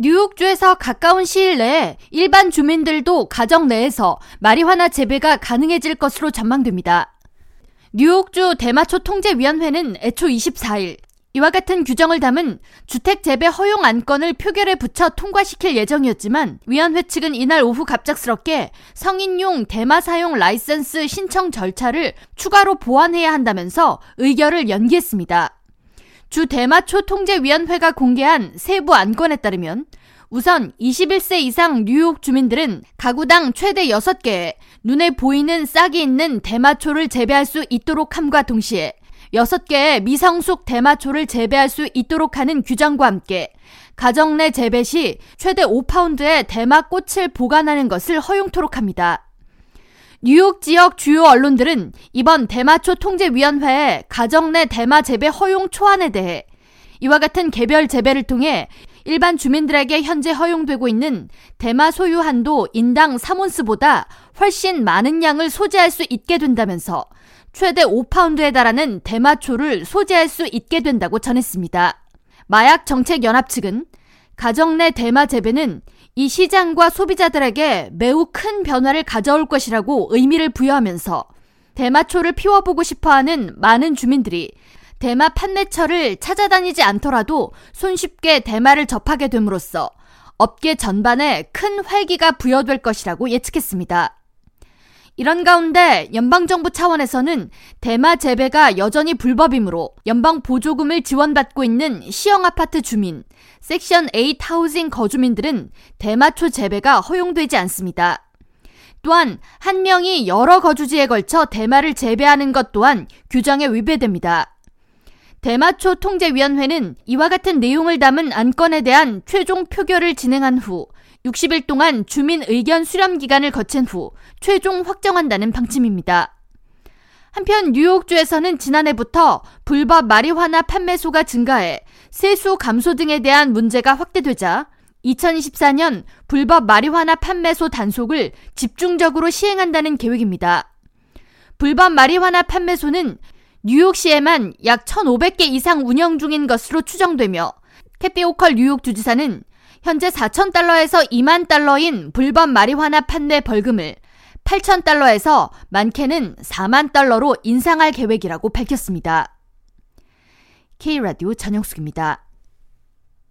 뉴욕주에서 가까운 시일 내에 일반 주민들도 가정 내에서 마리화나 재배가 가능해질 것으로 전망됩니다. 뉴욕주 대마초 통제위원회는 애초 24일 이와 같은 규정을 담은 주택 재배 허용 안건을 표결에 붙여 통과시킬 예정이었지만 위원회 측은 이날 오후 갑작스럽게 성인용 대마 사용 라이센스 신청 절차를 추가로 보완해야 한다면서 의결을 연기했습니다. 주 대마초 통제위원회가 공개한 세부 안건에 따르면 우선 21세 이상 뉴욕 주민들은 가구당 최대 6개 눈에 보이는 싹이 있는 대마초를 재배할 수 있도록 함과 동시에 6개의 미성숙 대마초를 재배할 수 있도록 하는 규정과 함께 가정 내 재배 시 최대 5파운드의 대마 꽃을 보관하는 것을 허용토록 합니다. 뉴욕 지역 주요 언론들은 이번 대마초 통제위원회의 가정 내 대마 재배 허용 초안에 대해 이와 같은 개별 재배를 통해 일반 주민들에게 현재 허용되고 있는 대마 소유 한도 인당 3온스보다 훨씬 많은 양을 소지할 수 있게 된다면서 최대 5파운드에 달하는 대마초를 소지할 수 있게 된다고 전했습니다. 마약정책연합 측은 가정 내 대마 재배는 이 시장과 소비자들에게 매우 큰 변화를 가져올 것이라고 의미를 부여하면서 대마초를 피워보고 싶어 하는 많은 주민들이 대마 판매처를 찾아다니지 않더라도 손쉽게 대마를 접하게 됨으로써 업계 전반에 큰 활기가 부여될 것이라고 예측했습니다. 이런 가운데 연방정부 차원에서는 대마 재배가 여전히 불법이므로 연방 보조금을 지원받고 있는 시형 아파트 주민, 섹션 8 하우징 거주민들은 대마초 재배가 허용되지 않습니다. 또한 한 명이 여러 거주지에 걸쳐 대마를 재배하는 것 또한 규정에 위배됩니다. 대마초 통제위원회는 이와 같은 내용을 담은 안건에 대한 최종 표결을 진행한 후 60일 동안 주민 의견 수렴 기간을 거친 후 최종 확정한다는 방침입니다. 한편 뉴욕주에서는 지난해부터 불법 마리화나 판매소가 증가해 세수 감소 등에 대한 문제가 확대되자 2024년 불법 마리화나 판매소 단속을 집중적으로 시행한다는 계획입니다. 불법 마리화나 판매소는 뉴욕시에만 약 1,500개 이상 운영 중인 것으로 추정되며 캐티 오컬 뉴욕 주지사는 현재 4,000달러에서 2만 달러인 불법 마리화나 판매 벌금을 8,000달러에서 많게는 4만 달러로 인상할 계획이라고 밝혔습니다. K라디오 전영숙입니다.